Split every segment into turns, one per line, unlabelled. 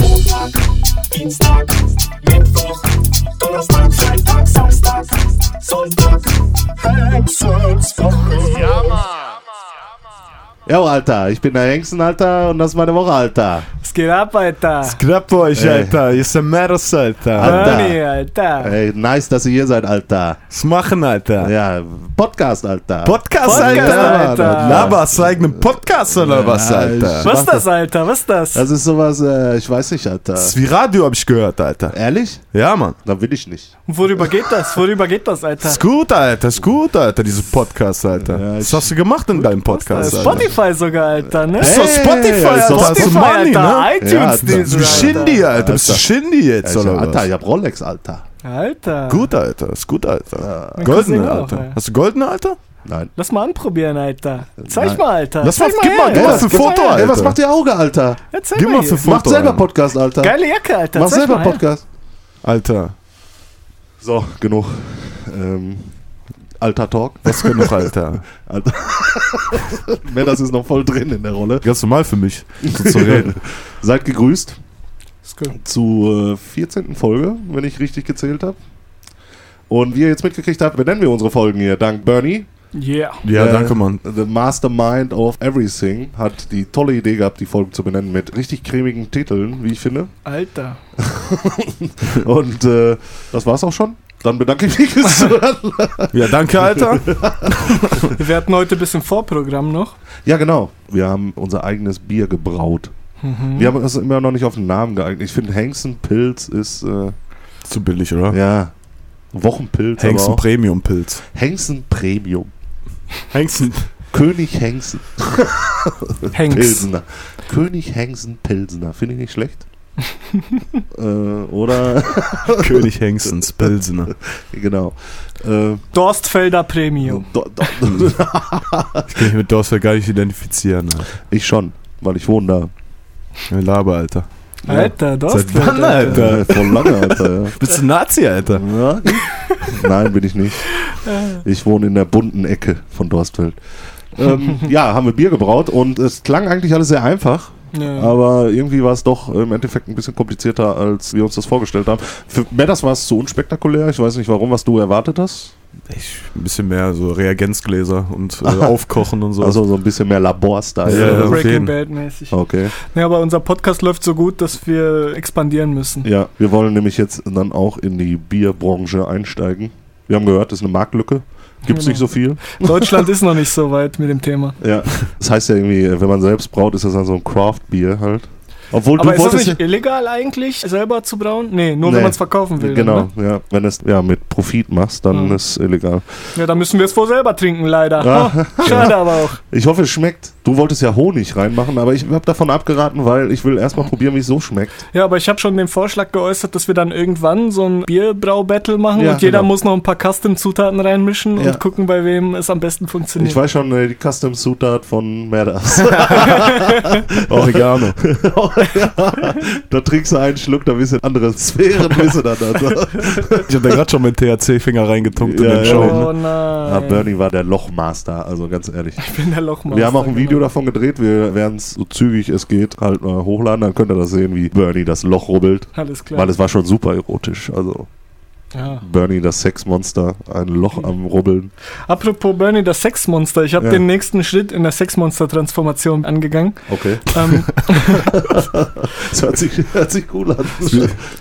Montag, Dienstag, Mittwoch, Donnerstag, Freitag, Samstag, Sonntag, Hexenswoche.
Ja, Mann.
Ja, Alter, ich bin der Hengsten, Alter, und das ist meine Woche, Alter.
Was geht ab, Alter?
Grab euch,
Ey.
Alter. Ihr seid Meros, Alter.
Alter.
Bernie, Alter.
Ey, nice, dass ihr hier seid, Alter.
Was machen, Alter?
Ja, Podcast, Alter.
Podcast,
Podcast,
Alter.
Alter.
Du eigenen Podcast oder was,
Ja,
Alter?
ich-
Was ist das, Alter? Was ist das?
Das ist sowas, äh, ich weiß nicht, Alter.
Das ist wie Radio, hab ich gehört, Alter.
Ehrlich?
Ja, Mann.
Dann will ich nicht.
Worüber geht das? Worüber geht das, Alter?
Ist gut, Alter. Ist gut, Alter, diese Podcast, Alter.
Ja,
Was hast du gemacht in deinem Podcast, Alter?
Spotify sogar, Alter, ne?
Ist
Hey,
Spotify,
ja, ist
Alter.
doch
Hast du
Spotify,
Money,
Alter.
ne?
iTunes
Ja,
Diesel,
Shindy, Alter? Bist du
Alter.
Shindy jetzt,
Ich,
oder
Alter,
was?
ich hab Rolex, Alter.
Alter.
Gut, Alter. Ist gut, Alter.
Cousin
Goldene,
auch,
Alter.
ey.
Hast du goldene, Alter?
Nein.
Lass mal anprobieren, Alter. Zeig
Nein.
mal, Alter.
Lass
Zeig
mal- gib mal, gib mal
Ja,
für
gib
Foto. Alter.
Ey, was macht ihr Auge, Alter?
Ja,
Gib mal für Foto.
Macht selber
Alter.
Podcast, Alter.
Geile Jacke, Alter.
Mach selber. Podcast.
Alter.
So, genug. Ähm, alter Talk.
Was genug, Alter.
Alter. Mehr, das ist noch voll drin in der Rolle.
Ganz normal für mich, so zu reden.
Seid gegrüßt
Ist gut.
zur äh, 14. Folge, wenn ich richtig gezählt habe. Und wie ihr jetzt mitgekriegt habt, benennen wir unsere Folgen hier. Dank Bernie.
Yeah.
Ja,
Äh,
danke, Mann.
The Mastermind of Everything hat die tolle Idee gehabt, die Folgen zu benennen mit richtig cremigen Titeln, wie ich finde.
Alter.
Und äh, das war's auch schon. Dann bedanke ich mich fürs Zuhören.
Ja, danke, Alter.
Wir hatten heute ein bisschen Vorprogramm noch.
Ja, genau. Wir haben unser eigenes Bier gebraut.
Mhm.
Wir haben uns immer noch nicht auf den Namen geeignet. Ich finde Hengstenpilz ist, äh,
Zu billig, oder?
ja, Wochenpilz.
Hengsten. Premium Pilz.
Hengsten Premium.
Hengsten.
König Hengsten
Hengst.
Pilsener. König Hengsten Pilsener. Finde ich nicht schlecht. äh, oder,
König Hengstens Pilsener.
genau. Äh,
Dorstfelder Premium.
do, do,
Ich kann mich mit Dorster gar nicht identifizieren. Alter.
ich schon, weil ich wohne da.
Ja, Laber, Alter.
Alter, Dorstfelder.
wann, Alter?
Ja, voll lange, Alter. Ja.
Bist du Nazi, Alter?
Ja? Nein, bin ich nicht. Ich wohne in der bunten Ecke von Dorstfeld. Ähm, ja, haben wir Bier gebraut und es klang eigentlich alles sehr einfach,
Ja.
aber irgendwie war es doch im Endeffekt ein bisschen komplizierter, als wir uns das vorgestellt haben. Für Metas war es zu unspektakulär. Ich weiß nicht warum, was du erwartet hast.
Ich, ein bisschen mehr so Reagenzgläser und äh, Aufkochen und so.
Also so ein bisschen mehr Labor-Style.
Ja, auf
Breaking
jeden.
Bad mäßig.
Okay.
Ja, aber unser Podcast läuft so gut, dass wir expandieren müssen.
Ja, wir wollen nämlich jetzt dann auch in die Bierbranche einsteigen. Wir haben gehört, das ist eine Marktlücke. Gibt es
Genau.
nicht so viel.
Deutschland ist noch nicht so weit mit dem Thema.
Ja. Das heißt ja irgendwie, wenn man selbst braut, ist das dann so ein Craft-Bier halt. Obwohl
Aber
du
ist das nicht illegal eigentlich, selber zu brauen? Nee, nur
Nee.
wenn man es verkaufen will.
Genau,
Ne?
ja. Wenn du es ja, mit Profit machst, dann
Mhm.
ist illegal.
Ja, dann müssen wir es wohl selber trinken, leider.
Ah.
Oh, schade aber auch.
Ich hoffe, es schmeckt. Du wolltest ja Honig reinmachen, aber ich habe davon abgeraten, weil ich will erstmal probieren, wie es so schmeckt.
Ja, aber ich habe schon den Vorschlag geäußert, dass wir dann irgendwann so ein Bierbrau-Battle machen
Ja,
und jeder
genau.
muss noch ein paar Custom-Zutaten reinmischen
Ja.
und gucken, bei wem es am besten funktioniert.
Ich weiß schon äh, die Custom-Zutat von Merdas.
Oregano.
da trinkst du einen Schluck, da bist du in andere Sphären, bist du dann. Also.
Ich hab da gerade schon meinen THC-Finger reingetunkt
Ja,
in den
ja.
Show.
Oh nein.
Ah, Bernie war der Lochmaster, also ganz ehrlich.
Ich bin der Lochmaster.
Wir haben auch ein Video
genau.
davon gedreht, wir werden es so zügig es geht halt mal hochladen, dann könnt ihr das sehen, wie Bernie das Loch rubbelt.
Alles klar.
Weil es war schon super erotisch. Also
ja.
Bernie, das Sexmonster, ein Loch am Rubbeln.
Apropos Bernie, das Sexmonster. Ich habe
Ja.
den nächsten Schritt in der Sexmonster-Transformation angegangen.
Okay.
ähm,
Das hört sich, hört sich cool an.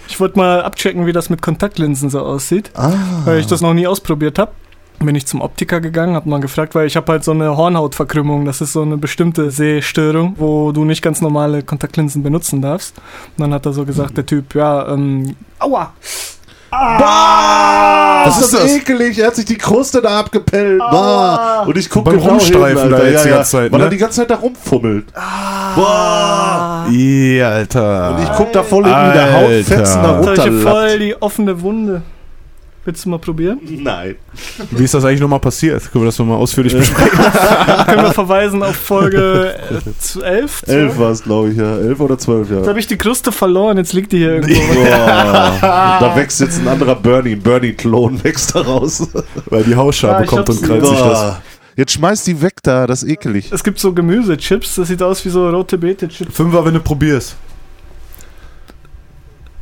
ich wollte mal abchecken, wie das mit Kontaktlinsen so aussieht,
ah.
weil ich das noch nie ausprobiert habe. Bin ich zum Optiker gegangen, hab mal gefragt, weil ich habe halt so eine Hornhautverkrümmung. Das ist so eine bestimmte Sehstörung, wo du nicht ganz normale Kontaktlinsen benutzen darfst. Und dann hat er so gesagt, der Typ, ja, ähm, aua,
Bah!
Was
das
ist das?
ekelig. Er hat sich die Kruste da abgepellt. Bah! Und ich gucke genau hin,
Rumstreifen
Alter.
da jetzt
ja,
die ganze Zeit,
Weil
ne?
er die ganze Zeit da rumfummelt. Bah!
Ja, Alter.
Und ich guck da voll in die Hautfetzen da
habe ich voll die offene Wunde. Willst du mal probieren?
Nein.
Wie ist das eigentlich nochmal passiert? Können wir das nochmal ausführlich besprechen?
Können wir verweisen auf Folge äh, zu 11?
Elf war es, glaube ich, ja. Elf oder zwölf,
Jetzt
ja.
habe ich die Kruste verloren, jetzt liegt die hier irgendwo.
Boah. da wächst jetzt ein anderer Bernie. Ein Bernie-Klon wächst da raus.
Weil die Hausschabe
Ah,
kommt und krallt sich das.
Jetzt schmeißt die weg da, das ist ekelig.
Es gibt so Gemüsechips, das sieht aus wie so rote Beete-Chips.
Fünfer, wenn du probierst.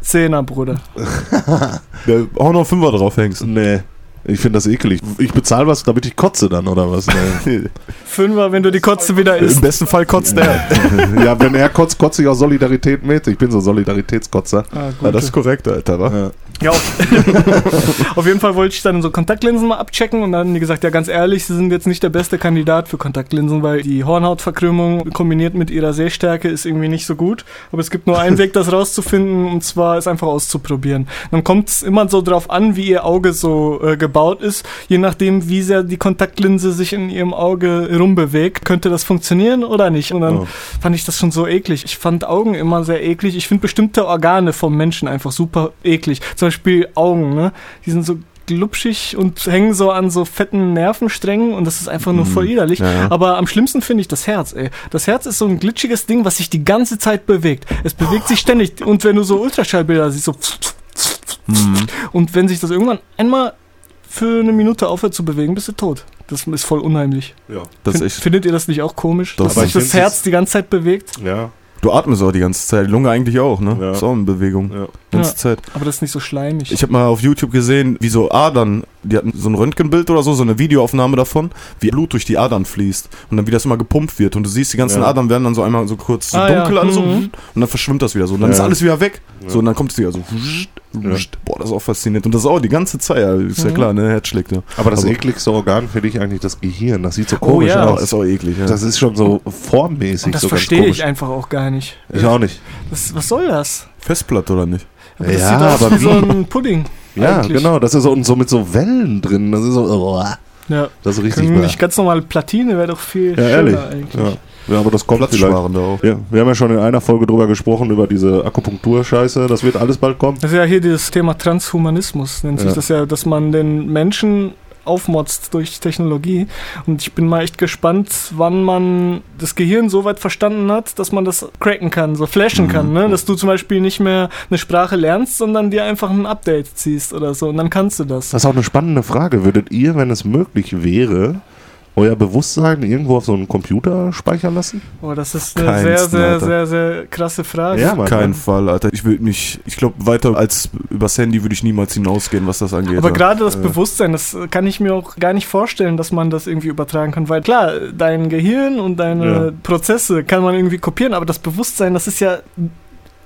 Zehner, Bruder.
Ja, auch noch Fünfer drauf hängst.
Nee. Ich finde das ekelig. Ich bezahle was, damit ich kotze dann, oder was? Nee.
Fünfer, wenn du die Kotze wieder
Im
isst.
besten Fall kotzt der.
ja, wenn er kotzt, kotze ich aus Solidarität mit. Ich bin so Solidaritätskotzer.
Ah,
Ja, das ist korrekt, Alter, wa?
Ja.
Ja, auf, auf jeden Fall wollte ich dann so Kontaktlinsen mal abchecken und dann haben die gesagt, ja ganz ehrlich, sie sind jetzt nicht der beste Kandidat für Kontaktlinsen, weil die Hornhautverkrümmung kombiniert mit ihrer Sehstärke ist irgendwie nicht so gut. Aber es gibt nur einen Weg, das rauszufinden und zwar es einfach auszuprobieren. Dann kommt es immer so drauf an, wie ihr Auge so äh, gebaut ist. Je nachdem, wie sehr die Kontaktlinse sich in ihrem Auge rumbewegt, könnte das funktionieren oder nicht. Und dann
Oh.
fand ich das schon so eklig. Ich fand Augen immer sehr eklig. Ich finde bestimmte Organe vom Menschen einfach super eklig. Zum Beispiel Augen, ne? Die sind so glubschig und hängen so an so fetten Nervensträngen und das ist einfach nur voll widerlich.
Ja, ja.
Aber am schlimmsten finde ich das Herz, ey. Das Herz ist so ein glitschiges Ding, was sich die ganze Zeit bewegt. Es bewegt sich ständig und wenn du so Ultraschallbilder siehst, so und wenn sich das irgendwann einmal für eine Minute aufhört zu bewegen, bist du tot. Das ist voll unheimlich.
Ja.
Das ist
Fin-
echt.
Findet ihr das nicht auch komisch,
Doch,
dass sich
ich
das
find,
Herz die ganze Zeit bewegt?
Ja.
Du atmest auch die ganze Zeit. Die Lunge eigentlich auch, ne?
Ja.
Ist auch in Bewegung.
ja.
Ganze
Ja.
Zeit.
Aber das ist nicht so schleimig.
Ich habe mal auf YouTube gesehen, wie so Adern, die hatten so ein Röntgenbild oder so, so eine Videoaufnahme davon, wie Blut durch die Adern fließt und dann wie das immer gepumpt wird und du siehst, die ganzen
Ja.
Adern werden dann so einmal so kurz so
Ah,
dunkel
ja.
an so
Mhm.
und dann verschwimmt das wieder so und dann
Ja.
ist alles wieder weg.
Ja.
So und dann kommt es wieder so. Boah, das ist auch faszinierend und das auch die ganze Zeit, ja, ist ja
Mhm.
klar, ne, Herz schlägt ja.
Aber das
Aber-
ekligste Organ finde ich eigentlich das Gehirn. Das sieht so
Oh,
komisch
ja.
Ja,
aus.
ist auch eklig, ja.
Das ist schon so formmäßig.
und das
so
verstehe ich einfach auch gar nicht.
Ich auch nicht.
Das, was soll das?
Festplatte oder nicht?
Aber das
Ja,
sieht aus
aber
wie so ein Pudding.
Ja,
eigentlich.
genau. Das ist so, und so mit so Wellen drin. Das ist so. Oh,
Ja.
das ist richtig.
Können nicht ganz normale Platine wäre doch viel
Ja,
schöner
ehrlich.
eigentlich.
Ja. ja, aber das kommt vielleicht.
Auch.
Ja, wir haben ja schon in einer Folge drüber gesprochen, über diese Akupunktur-Scheiße. Das wird alles bald kommen.
Das ist ja hier dieses Thema Transhumanismus, nennt sich
Ja.
das ja, dass man den Menschen aufmotzt durch Technologie. Und ich bin mal echt gespannt, wann man das Gehirn so weit verstanden hat, dass man das cracken kann, so flashen
Mhm.
kann, ne? Dass du zum Beispiel nicht mehr eine Sprache lernst, sondern dir einfach ein Update ziehst oder so. Und dann kannst du das.
Das ist auch eine spannende Frage. Würdet ihr, wenn es möglich wäre, euer Bewusstsein irgendwo auf so einen Computer speichern lassen?
Boah, das ist eine
Keins,
sehr, sehr,
Alter.
sehr, sehr krasse Frage.
Ja, Mann.
Kein Fall, Alter. Ich würde mich, ich glaube, weiter als übers Handy würde ich niemals hinausgehen, was das angeht.
Aber gerade das
Äh.
Bewusstsein, das kann ich mir auch gar nicht vorstellen, dass man das irgendwie übertragen kann. Weil klar, dein Gehirn und deine
Ja.
Prozesse kann man irgendwie kopieren, aber das Bewusstsein, das ist ja.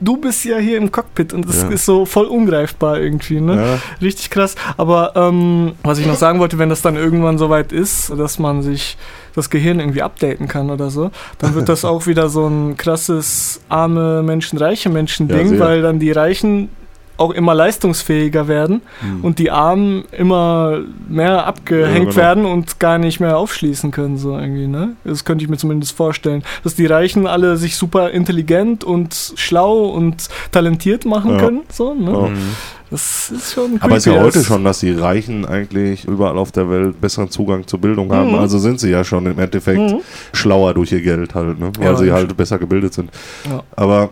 Du bist ja hier im Cockpit und das
Ja.
ist so voll ungreifbar irgendwie, ne?
Ja.
Richtig krass. Aber ähm, was ich noch sagen wollte, wenn das dann irgendwann soweit ist, dass man sich das Gehirn irgendwie updaten kann oder so, dann wird das auch wieder so ein krasses arme Menschen, reiche Menschen
Ja,
Ding,
sehr.
weil dann die Reichen auch immer leistungsfähiger werden
Hm.
und die Armen immer mehr abgehängt
Ja, genau.
werden und gar nicht mehr aufschließen können, so irgendwie, ne? Das könnte ich mir zumindest vorstellen. Dass die Reichen alle sich super intelligent und schlau und talentiert machen
Ja.
können, so, ne?
Ja.
Hm.
Das ist schon
Aber es ist ja
creepy.
heute schon, dass die Reichen eigentlich überall auf der Welt besseren Zugang zur Bildung haben.
Mhm.
Also sind sie ja schon im Endeffekt
Mhm.
schlauer durch ihr Geld halt, ne? weil
Ja,
sie halt besser gebildet sind.
Ja.
Aber,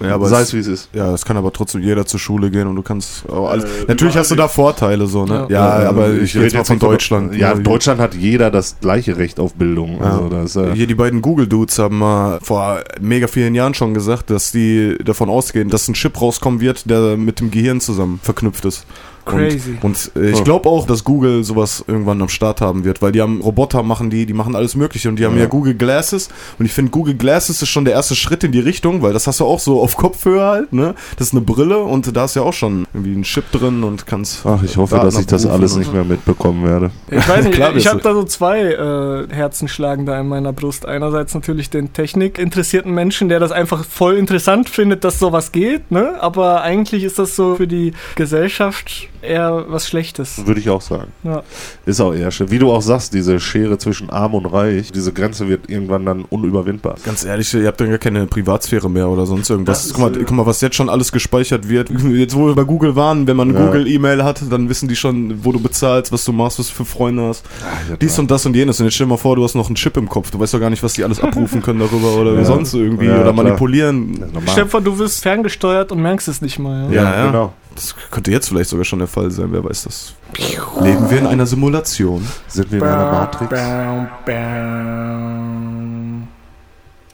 Ja, aber
sei
es-
es wie es ist.
Ja, es kann aber trotzdem jeder zur Schule gehen und du kannst auch alles.
Äh,
Natürlich hast du da Vorteile so, ne? Ja,
Ja.
aber ich rede jetzt mal von Deutschland.
Ja,
ne?
Deutschland hat jeder das gleiche Recht auf Bildung.
Ja.
Also das, äh,
Hier die beiden Google-Dudes haben mal vor mega vielen Jahren schon gesagt, dass die davon ausgehen, dass ein Chip rauskommen wird, der mit dem Gehirn zusammen verknüpft ist.
Crazy.
Und, und äh, ich glaube auch, dass Google sowas irgendwann am Start haben wird, weil die haben Roboter machen die, die machen alles Mögliche und die haben
Ja.
ja Google Glasses und ich finde Google Glasses ist schon der erste Schritt in die Richtung, weil das hast du auch so auf Kopfhöhe halt, ne? Das ist eine Brille und da ist ja auch schon irgendwie ein Chip drin und kannst.
Ach, ich hoffe,
Daten
dass ich das alles nicht mehr mitbekommen werde.
Ich weiß nicht,
Klar
ich
bist
habe da so zwei äh, Herzen schlagen da in meiner Brust. Einerseits natürlich den technikinteressierten Menschen, der das einfach voll interessant findet, dass sowas geht, ne? Aber eigentlich ist das so für die Gesellschaft eher was Schlechtes.
Würde ich auch sagen.
Ja.
Ist auch eher schön. Wie du auch sagst, diese Schere zwischen Arm und Reich, diese Grenze wird irgendwann dann unüberwindbar.
Ganz ehrlich, ihr habt dann gar keine Privatsphäre mehr oder sonst irgendwas. Guck, mal,
äh,
guck mal, was jetzt schon alles gespeichert wird. Jetzt, wo wir bei Google waren, wenn man
Ja.
Google-E-Mail hat, dann wissen die schon, wo du bezahlst, was du machst, was du für Freunde hast. Dies und das und jenes. Und jetzt stell dir mal vor, du hast noch einen Chip im Kopf. Du weißt doch gar nicht, was die alles abrufen können darüber oder
Ja.
sonst irgendwie.
Ja,
oder
klar.
manipulieren.
normal.
Stell dir vor, du wirst ferngesteuert und merkst es nicht mal. Ja?
Ja,
Ja, ja.
genau.
Das könnte jetzt vielleicht sogar schon der Fall sein, wer weiß das. Leben wir in einer Simulation?
Sind wir in einer Matrix?
Bam, bam.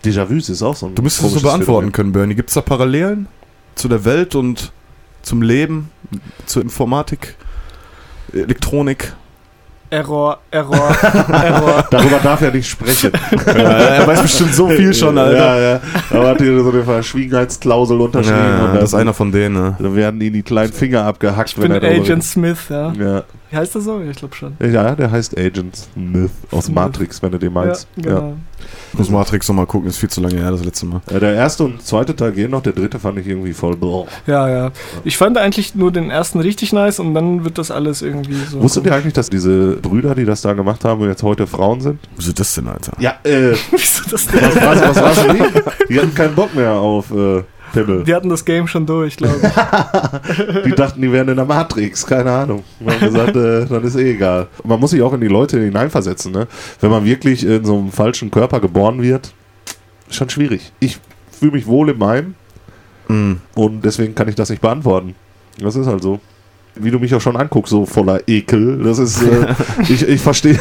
Déjà-vu ist auch so ein
Du müsstest es so beantworten
Phänomen.
können, Bernie. Gibt es da Parallelen zu der Welt und zum Leben, zur Informatik, Elektronik.
Error, Error, Error.
Darüber darf er nicht sprechen.
Ja, er weiß bestimmt so viel schon, Alter.
Ja, ja. Aber hat hier so eine Verschwiegenheitsklausel unterschrieben.
Ja,
und
das ist einer von denen. Ne?
dann werden ihm die kleinen Finger abgehackt,
Ich bin
er
Agent Smith, ja.
Ja.
Wie heißt das so? Ich glaube schon.
ja, der heißt Agent Smith aus
Smith.
Matrix, wenn du den meinst.
Ja, genau.
Muss Matrix nochmal gucken, ist viel zu lange her, das letzte Mal.
Ja. Äh, Der erste und zweite Teil gehen noch, der dritte fand ich irgendwie voll. Boah.
Ja, ja. Ich fand eigentlich nur den ersten richtig nice und dann wird das alles irgendwie so.
Wusstet ihr eigentlich, dass diese Brüder, die das da gemacht haben, jetzt heute Frauen sind?
Wieso das denn, Alter?
Ja, äh,
Wieso das denn?
was, was, was war's denn die? Die hatten keinen Bock mehr auf äh, Pimmel.
Die hatten das Game schon durch, glaube ich.
Die dachten, die wären in der Matrix, keine Ahnung. Man hat gesagt, äh, dann ist eh egal. Man muss sich auch in die Leute hineinversetzen, ne? Wenn man wirklich in so einem falschen Körper geboren wird, ist schon schwierig. Ich fühle mich wohl in meinem
Mhm.
und deswegen kann ich das nicht beantworten. Das ist halt so. Wie du mich auch schon anguckst, so voller Ekel. Das ist, äh, ich, ich verstehe.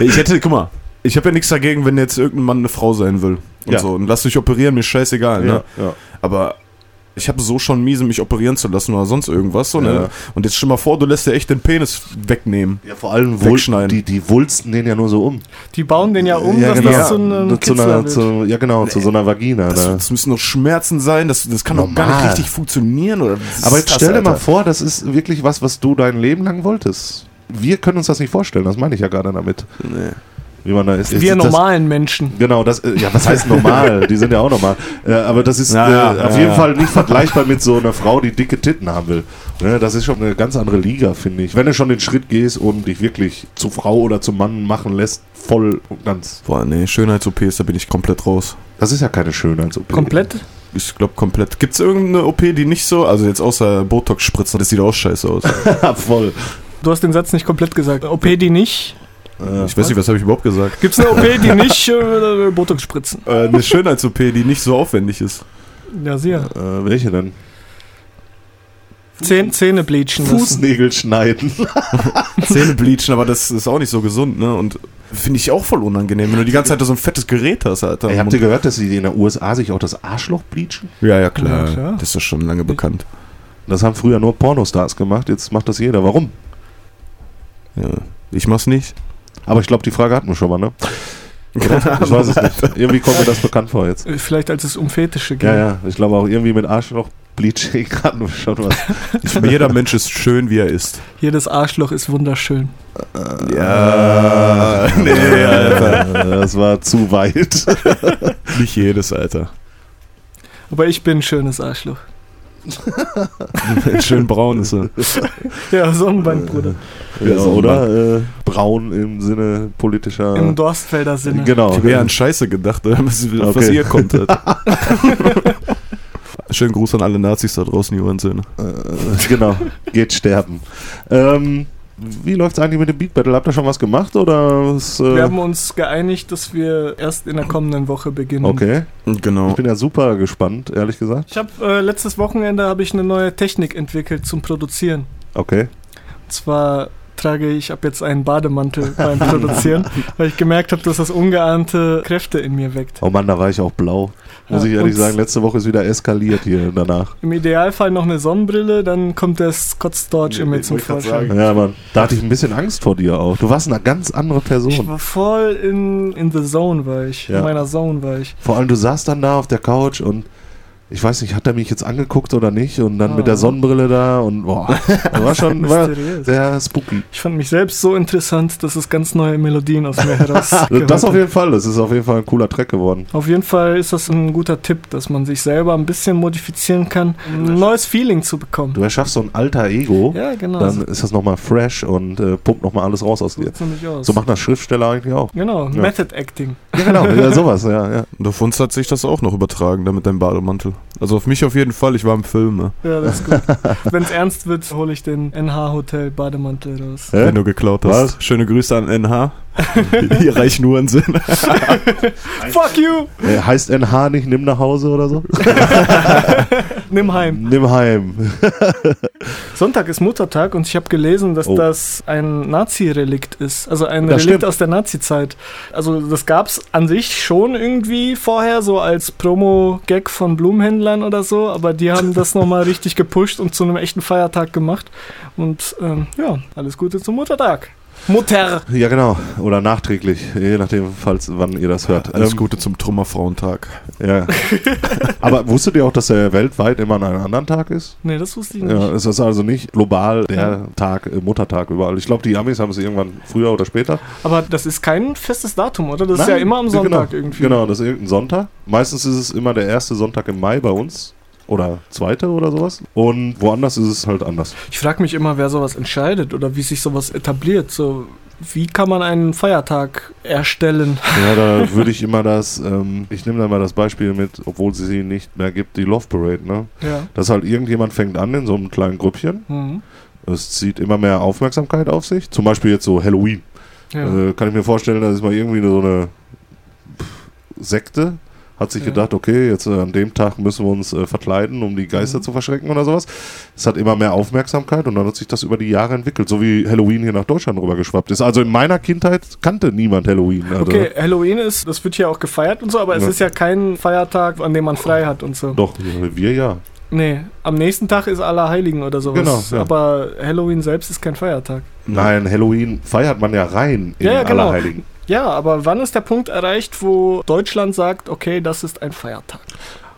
Ich hätte, guck mal, ich habe ja nichts dagegen, wenn jetzt irgendein Mann eine Frau sein will. Und
Ja.
so. Und lass dich operieren, mir scheißegal. Ne?
ja.
Aber ich habe so schon miese, mich operieren zu lassen oder sonst irgendwas. So, ne?
Ja.
Und jetzt stell mal vor, du lässt dir echt den Penis wegnehmen.
ja, vor allem
Wegschneiden.
die, die wulsten den ja nur so um.
Die bauen den ja um,
ja,
dass
genau.
das zu einem
zu einer, zu, ja, genau, zu so einer Vagina.
Das,
ne?
das müssen doch Schmerzen sein, das, das kann doch gar nicht richtig funktionieren. Oder
Aber jetzt
das,
stell dir mal
Alter?
vor, das ist wirklich was, was du dein Leben lang wolltest. Wir können uns das nicht vorstellen, das meine ich ja gerade damit.
Nee.
Wie man da ist.
Wir
Ist das-
normalen Menschen.
Genau, das, äh, ja, was heißt normal? Die sind ja auch normal. Äh, aber das ist
Ja,
äh,
ja,
auf
ja,
jeden
ja.
Fall nicht vergleichbar mit so einer Frau, die dicke Titten haben will. Ne, das ist schon eine ganz andere Liga, finde ich. Wenn du schon den Schritt gehst und dich wirklich zu Frau oder zum Mann machen lässt, voll und ganz.
Boah, nee, Schönheits-OPs, da bin ich komplett raus.
Das ist ja keine Schönheits-OP.
Komplett?
Ich glaube komplett. Gibt es irgendeine OP, die nicht so, also jetzt außer Botox-Spritzen, das sieht auch scheiße aus.
voll.
Du hast den Satz nicht komplett gesagt. OP, die nicht.
Äh,
Ich weiß nicht, was habe ich überhaupt gesagt?
Gibt es eine OP, die nicht äh, Botox spritzen?
Äh, eine Schönheits-OP, die nicht so aufwendig ist.
Ja, sicher.
äh, welche denn?
Zähne, Zähne bleachen lassen.
Fußnägel schneiden.
Zähne bleachen, aber das ist auch nicht so gesund, ne? Und finde ich auch voll unangenehm, wenn du die ganze Zeit so ein fettes Gerät hast, Alter.
Ey, habt ihr gehört, dass sie in der USA sich auch das Arschloch bleachen?
ja, ja, klar.
Ja, klar.
Das ist ja schon lange bekannt.
Das haben früher nur Pornostars gemacht, jetzt macht das jeder. Warum?
Ja. Ich mach's nicht.
Aber ich glaube, die Frage hatten wir schon mal, ne? Ich weiß es nicht. Irgendwie kommt mir das bekannt vor jetzt.
Vielleicht als es um Fetische geht.
Ja, ja. Ich glaube auch irgendwie mit Arschloch Bleaching hatten wir schon was.
Jeder Mensch ist schön, wie er ist.
Jedes Arschloch ist wunderschön.
Ja, nee, Alter.
Das war zu weit.
Nicht jedes, Alter.
Aber ich bin ein schönes Arschloch.
Schön braun ist er.
Ja, Sonnenbank, Bruder.
Ja,
so
oder? Äh, braun im Sinne politischer.
Im Dorstfelder Sinne.
Genau.
Ich habe eher an Scheiße gedacht, was, was
Okay.
ihr kommt. Alter. Schönen Gruß an alle Nazis da draußen, die hören Söhne.
Äh, genau. Geht sterben. Ähm, wie läuft's eigentlich mit dem Beat Battle? Habt ihr schon was gemacht oder? Ist, äh,
Wir haben uns geeinigt, dass wir erst in der kommenden Woche beginnen.
okay.
Genau.
Ich bin ja super gespannt, ehrlich gesagt.
Ich habe äh, letztes Wochenende habe ich eine neue Technik entwickelt zum Produzieren.
Okay.
Und zwar trage ich ab jetzt einen Bademantel beim Produzieren, weil ich gemerkt habe, dass das ungeahnte Kräfte in mir weckt.
Oh Mann, da war ich auch blau. Muss
Ja,
ich ehrlich sagen, letzte Woche ist wieder eskaliert hier danach.
Im Idealfall noch eine Sonnenbrille, dann kommt der Scott Storch in mir zum
ich
Vorschein.
Ja, Mann. Da hatte ich ein bisschen Angst vor dir auch. Du warst eine ganz andere
Ich
Person.
war voll in, in the zone, war ich.
Ja.
In meiner Zone war ich.
Vor allem, du saßt dann da auf der Couch und ich weiß nicht, hat er mich jetzt angeguckt oder nicht? Und dann
Ah.
mit der Sonnenbrille da und boah, war schon war sehr spooky.
Ich fand mich selbst so interessant, dass es ganz neue Melodien aus mir heraus
Das auf jeden Fall, das ist auf jeden Fall ein cooler Track geworden.
Auf jeden Fall ist das ein guter Tipp, dass man sich selber ein bisschen modifizieren kann, um ein neues Feeling zu bekommen.
Du erschaffst so ein alter Ego,
Ja, genau.
dann ist das nochmal fresh und äh, pumpt nochmal alles raus aus dir.
aus.
So macht das Schriftsteller eigentlich auch.
genau,
Ja.
Method Acting.
Ja, genau, ja, sowas, ja, ja.
Und auf uns hat sich das auch noch übertragen, da mit deinem Bademantel. Also auf mich auf jeden Fall, ich war im Film, ne?
Ja, das ist gut. Wenn es ernst wird, hole ich den NH Hotel Bademantel raus.
Hä?
wenn du geklaut hast.
Was?
Schöne Grüße an NH. Hier reichen nur einen Sinn.
Fuck you!
Äh, heißt NH nicht nimm nach Hause oder so?
Nimm heim.
Nimm heim.
Sonntag ist Muttertag und ich habe gelesen, dass
Oh.
das ein Nazi-Relikt ist. Also ein
Das
Relikt
stimmt.
aus der Nazi-Zeit. Also das gab es an sich schon irgendwie vorher, so als Promo-Gag von Blumenhändlern. Oder so, aber die haben das nochmal richtig gepusht und zu einem echten Feiertag gemacht. Und ähm, ja, alles Gute zum Muttertag. Mutter!
Ja, genau. Oder nachträglich, je nachdem, falls wann ihr das hört.
Alles
Ähm,
Gute zum Trümmerfrauentag.
Ja. Aber wusstet ihr auch, dass der weltweit immer an einem anderen Tag ist?
Nee, das wusste ich nicht.
Ja, es ist also nicht global der Tag, äh, Muttertag überall. Ich glaube, die Amis haben es irgendwann früher oder später.
Aber das ist kein festes Datum, oder? Das ist ja
Nein,
immer am Sonntag
genau,
irgendwie.
Genau, das ist irgendein Sonntag. Meistens ist es immer der erste Sonntag im Mai bei uns. Oder zweite oder sowas. Und woanders ist es halt anders.
Ich frage mich immer, wer sowas entscheidet oder wie sich sowas etabliert. So, wie kann man einen Feiertag erstellen?
Ja, da würde ich immer das, ähm, ich nehme da mal das Beispiel mit, obwohl es sie nicht mehr gibt, die Love Parade, ne?
Ja.
Dass halt irgendjemand fängt an in so einem kleinen Grüppchen.
Mhm.
Es zieht immer mehr Aufmerksamkeit auf sich. Zum Beispiel jetzt so Halloween.
Ja.
Äh, kann ich mir vorstellen, das ist mal irgendwie so eine Sekte. Hat sich gedacht, okay, jetzt äh, an dem Tag müssen wir uns äh, verkleiden, um die Geister
Mhm.
zu verschrecken oder sowas. Es hat immer mehr Aufmerksamkeit und dann hat sich das über die Jahre entwickelt, so wie Halloween hier nach Deutschland rübergeschwappt ist. Also in meiner Kindheit kannte niemand Halloween. Also
Okay, Halloween ist, das wird ja auch gefeiert und so, aber es
Ja.
ist ja kein Feiertag, an dem man frei hat und so.
Doch, wir ja.
Nee, am nächsten Tag ist Allerheiligen oder sowas.
Genau, ja.
Aber Halloween selbst ist kein Feiertag.
Nein, Halloween feiert man ja rein in
Ja, ja, genau.
Allerheiligen.
Ja, aber wann ist der Punkt erreicht, wo Deutschland sagt, okay, das ist ein Feiertag?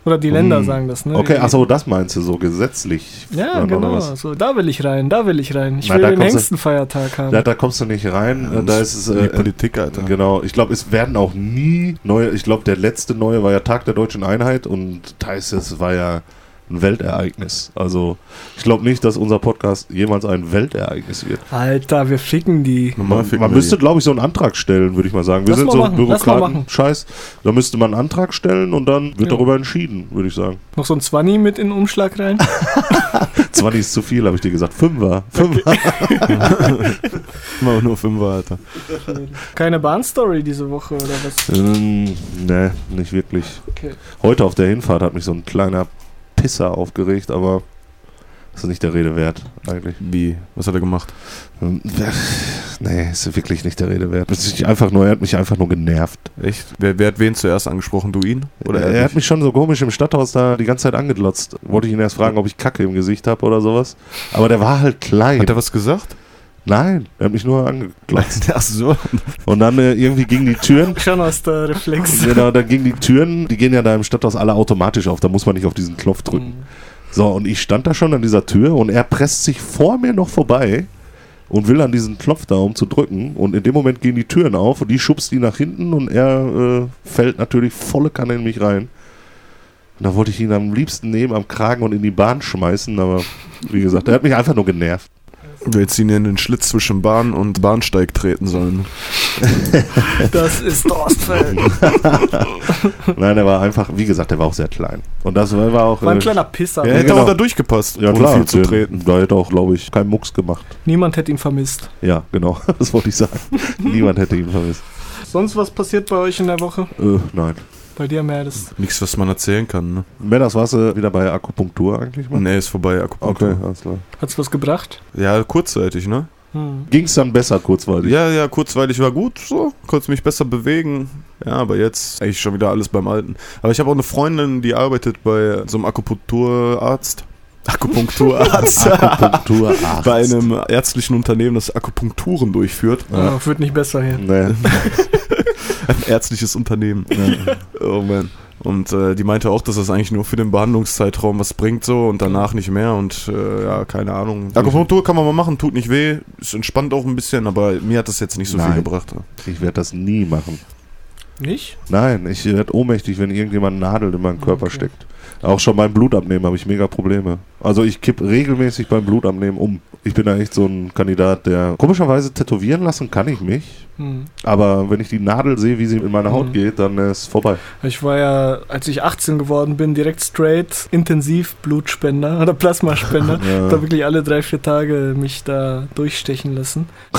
Oder die Länder
Hm.
sagen das, ne?
Okay, achso, das meinst du so gesetzlich?
Ja, genau. So, da will ich rein, da will ich rein. Ich
Na,
will
da
den
kommst du-
längsten Feiertag haben.
Da, da kommst du nicht rein. äh, da ist es.
die
Äh,
Politik, Alter.
Genau, ich glaube, es werden auch nie neue. Ich glaube, der letzte neue war ja Tag der Deutschen Einheit und da ist es war ja ein Weltereignis. Also ich glaube nicht, dass unser Podcast jemals ein Weltereignis wird.
Alter, wir ficken die.
Man,
ficken
man müsste, glaube ich, so einen Antrag stellen, würde ich mal sagen. Wir
Lass
sind
mal
so
machen, lass mal machen.
Bürokraten-Scheiß. Da müsste man einen Antrag stellen und dann wird
Ja.
darüber entschieden, würde ich sagen.
Noch so ein Zwanni mit in den Umschlag rein.
20 ist zu viel, habe ich dir gesagt. Fünfer. Fünfer.
Immer nur Fünfer, Alter.
Keine Bahnstory diese Woche oder was?
ähm, ne, nicht wirklich.
Okay.
Heute auf der Hinfahrt hat mich so ein kleiner Pisser aufgeregt, aber das ist nicht der Rede wert, eigentlich.
Wie? Was hat er gemacht?
Ähm, Nee, ist wirklich nicht der Rede wert. Ist einfach nur, er hat mich einfach nur genervt.
Echt? Wer, wer hat wen zuerst angesprochen? Du ihn? Oder
er, hat mich schon so komisch im Stadthaus da die ganze Zeit angeglotzt. Wollte ich ihn erst fragen, ob ich Kacke im Gesicht habe oder sowas. Aber der war halt klein.
Hat er was gesagt?
Nein, er hat mich nur angeglotzt.
Ach so.
Und dann äh, irgendwie gingen die Türen.
Schon aus der Reflex.
Genau, dann gingen die Türen, die gehen ja da im Stadthaus alle automatisch auf. Da muss man nicht auf diesen Knopf drücken.
Mhm.
So, und ich stand da schon an dieser Tür und er presst sich vor mir noch vorbei und will an diesen Knopf da, um zu drücken. Und in dem Moment gehen die Türen auf und die schubst die nach hinten und er äh, fällt natürlich volle Kanne in mich rein. Und da wollte ich ihn am liebsten nehmen, am Kragen und in die Bahn schmeißen, aber wie gesagt, er hat mich einfach nur genervt.
Du hättest ihn in den Schlitz zwischen Bahn und Bahnsteig treten sollen.
Das ist Dorstfeld.
Nein, er war einfach, wie gesagt, er war auch sehr klein. Und das war auch.
War ein
äh,
kleiner Pisser.
Er hätte
genau.
auch da durchgepasst,
ja,
ohne
klar,
viel zu treten.
Da hätte auch, glaube ich, kein Mucks gemacht.
Niemand hätte ihn vermisst.
Ja, genau, das wollte ich sagen. Niemand hätte ihn vermisst.
Sonst was passiert bei euch in der Woche?
Äh, nein.
Bei dir mehr das.
Nichts, was man erzählen kann, ne?
Männers, warst du wieder bei Akupunktur eigentlich mal?
Nee, ist vorbei, Akupunktur.
Okay, alles klar.
Hat's was gebracht?
Ja, kurzzeitig, ne?
Hm.
Ging es dann besser kurzweilig?
Ja, ja, kurzweilig war gut, so. Konnte mich besser bewegen. Ja, aber jetzt eigentlich schon wieder alles beim Alten. Aber ich habe auch eine Freundin, die arbeitet bei so einem Akupunkturarzt. Akupunkturarzt.
Akupunkturarzt.
bei einem ärztlichen Unternehmen, das Akupunkturen durchführt.
Ja.
Oh, wird nicht besser hier.
Nee.
Ein ärztliches Unternehmen. Oh man. Und äh, die meinte auch, dass das eigentlich nur für den Behandlungszeitraum was bringt so und danach nicht mehr und äh, ja, keine Ahnung. Akupunktur kann man mal machen, tut nicht weh, ist entspannt auch ein bisschen, aber mir hat das jetzt nicht so
Nein.
viel gebracht.
Ich werde das nie machen.
Nicht?
Nein, ich werde ohnmächtig, wenn irgendjemand eine Nadel in meinen Körper
Okay.
steckt. Auch schon beim Blutabnehmen habe ich mega Probleme. Also ich kipp regelmäßig beim Blutabnehmen um. Ich bin da echt so ein Kandidat, der komischerweise tätowieren lassen kann ich mich.
Hm.
Aber wenn ich die Nadel sehe, wie sie in meine Haut
Mhm.
geht, dann ist vorbei.
Ich war ja, als ich 18 geworden bin, direkt straight intensiv Blutspender oder Plasmaspender.
Ja.
Da wirklich alle drei, vier Tage mich da durchstechen lassen.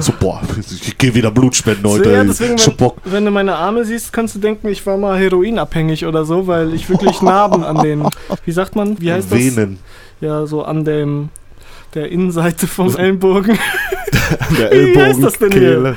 So, boah, ich gehe wieder Blutspenden
So,
heute.
ja, deswegen, wenn, wenn du meine Arme siehst, kannst du denken, ich war mal heroinabhängig oder so, weil ich wirklich Narben an den, wie sagt man, wie heißt das?
Venen.
Ja, so an dem, der Innenseite vom Ellenbogen.
Der
Wie heißt das denn hier?
Ellbogenkehle.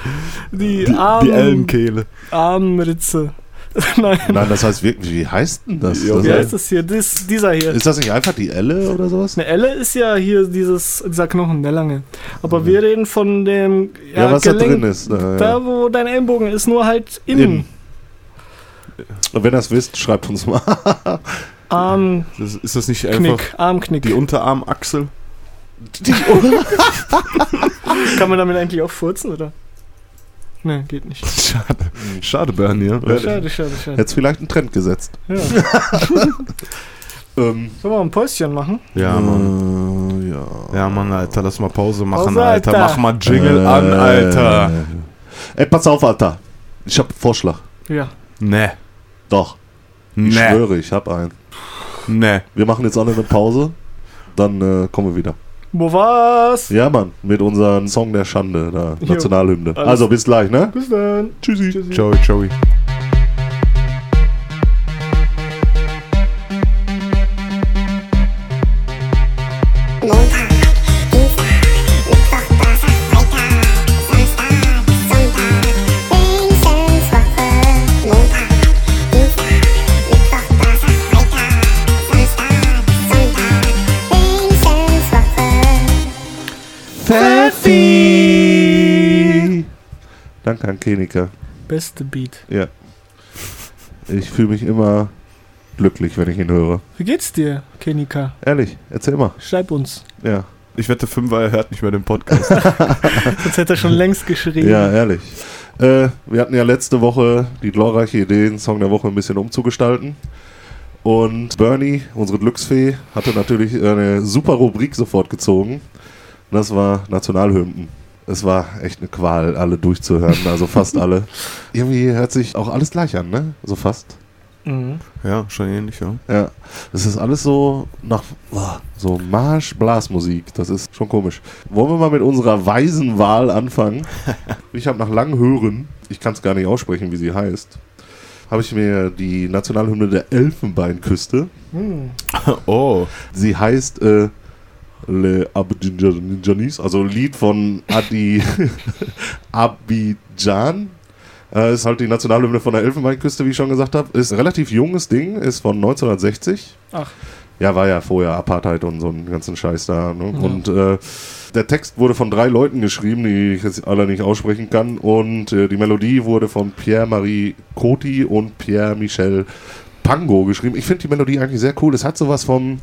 Die
Die,
Arm,
die Ellenkehle.
Armritze. Nein,
Nein, das heißt wirklich, wie heißt denn das?
Ja,
das
wie
Ja.
heißt das hier? Das, dieser hier.
Ist das nicht einfach die Elle oder sowas?
Eine Elle ist ja hier dieses, dieser Knochen, der lange. Aber wir reden von dem
Ja, was da
Gelenk,
drin ist. Äh,
Da, wo dein Ellenbogen ist, nur halt innen.
Innen. Und wenn ihr es wisst, schreibt uns mal.
Armknick,
Das, ist das nicht einfach
Armknick.
die Unterarmachsel?
Kann man damit eigentlich auch furzen, oder? Ne, geht nicht.
Schade. Schade, Bernie. Ja.
Schade, schade, schade.
Jetzt vielleicht einen Trend gesetzt.
Ja.
Ähm,
Sollen wir ein Päuschen machen?
Ja, Mann.
äh, ja.
Ja, Mann, Alter, lass mal Pause machen,
Pause,
Alter.
Alter.
Mach mal Jingle
Äh,
an, Alter.
Ey, pass auf, Alter. Ich hab einen Vorschlag.
Ja.
Ne.
Doch. Ich
Ne.
schwöre, ich hab einen.
Ne.
Wir machen jetzt alle eine Pause. Dann äh, kommen wir wieder.
Wo war's?
Ja, Mann. Mit unserem Song der Schande, da. Nationalhymne.
Alles-
Also bis gleich, ne?
Bis dann.
Tschüssi.
Joey, Joey.
Montag,
Danke an Kenika.
Beste Beat.
Ja. Ich fühle mich immer glücklich, wenn ich ihn höre.
Wie geht's dir, Kenika?
Ehrlich, erzähl mal.
Schreib uns.
Ja.
Ich wette, Fünfer, er hört nicht mehr den Podcast.
Sonst hätte er schon längst geschrieben.
Ja, ehrlich. Äh, wir hatten ja letzte Woche die glorreiche Idee, den Song der Woche ein bisschen umzugestalten. Und Bernie, unsere Glücksfee, hatte natürlich eine super Rubrik sofort gezogen. Das war Nationalhymnen. Es war echt eine Qual, alle durchzuhören, also fast alle. Irgendwie hört sich auch alles gleich an, ne? So fast.
Mhm.
ja, schon ähnlich, ja.
Ja, das ist alles so nach so Marsch-Blasmusik. Das ist schon komisch. Wollen wir mal mit unserer weisen Wahl anfangen? Ich habe nach langem Hören, ich kann es gar nicht aussprechen, wie sie heißt, habe ich mir die Nationalhymne der Elfenbeinküste.
Hm.
Oh.
Sie heißt äh, Le Abidjanis, also Lied von Adi Abidjan. Äh, ist halt die Nationalhymne von der Elfenbeinküste, wie ich schon gesagt habe. Ist ein relativ junges Ding, ist von 1960.
Ach.
Ja, war ja vorher Apartheid und so einen ganzen Scheiß da. Ne?
Ja.
Und äh, der Text wurde von drei Leuten geschrieben, die ich jetzt alle nicht aussprechen kann. Und äh, die Melodie wurde von Pierre-Marie Coty und Pierre-Michel Pango geschrieben. Ich finde die Melodie eigentlich sehr cool. Es hat sowas vom,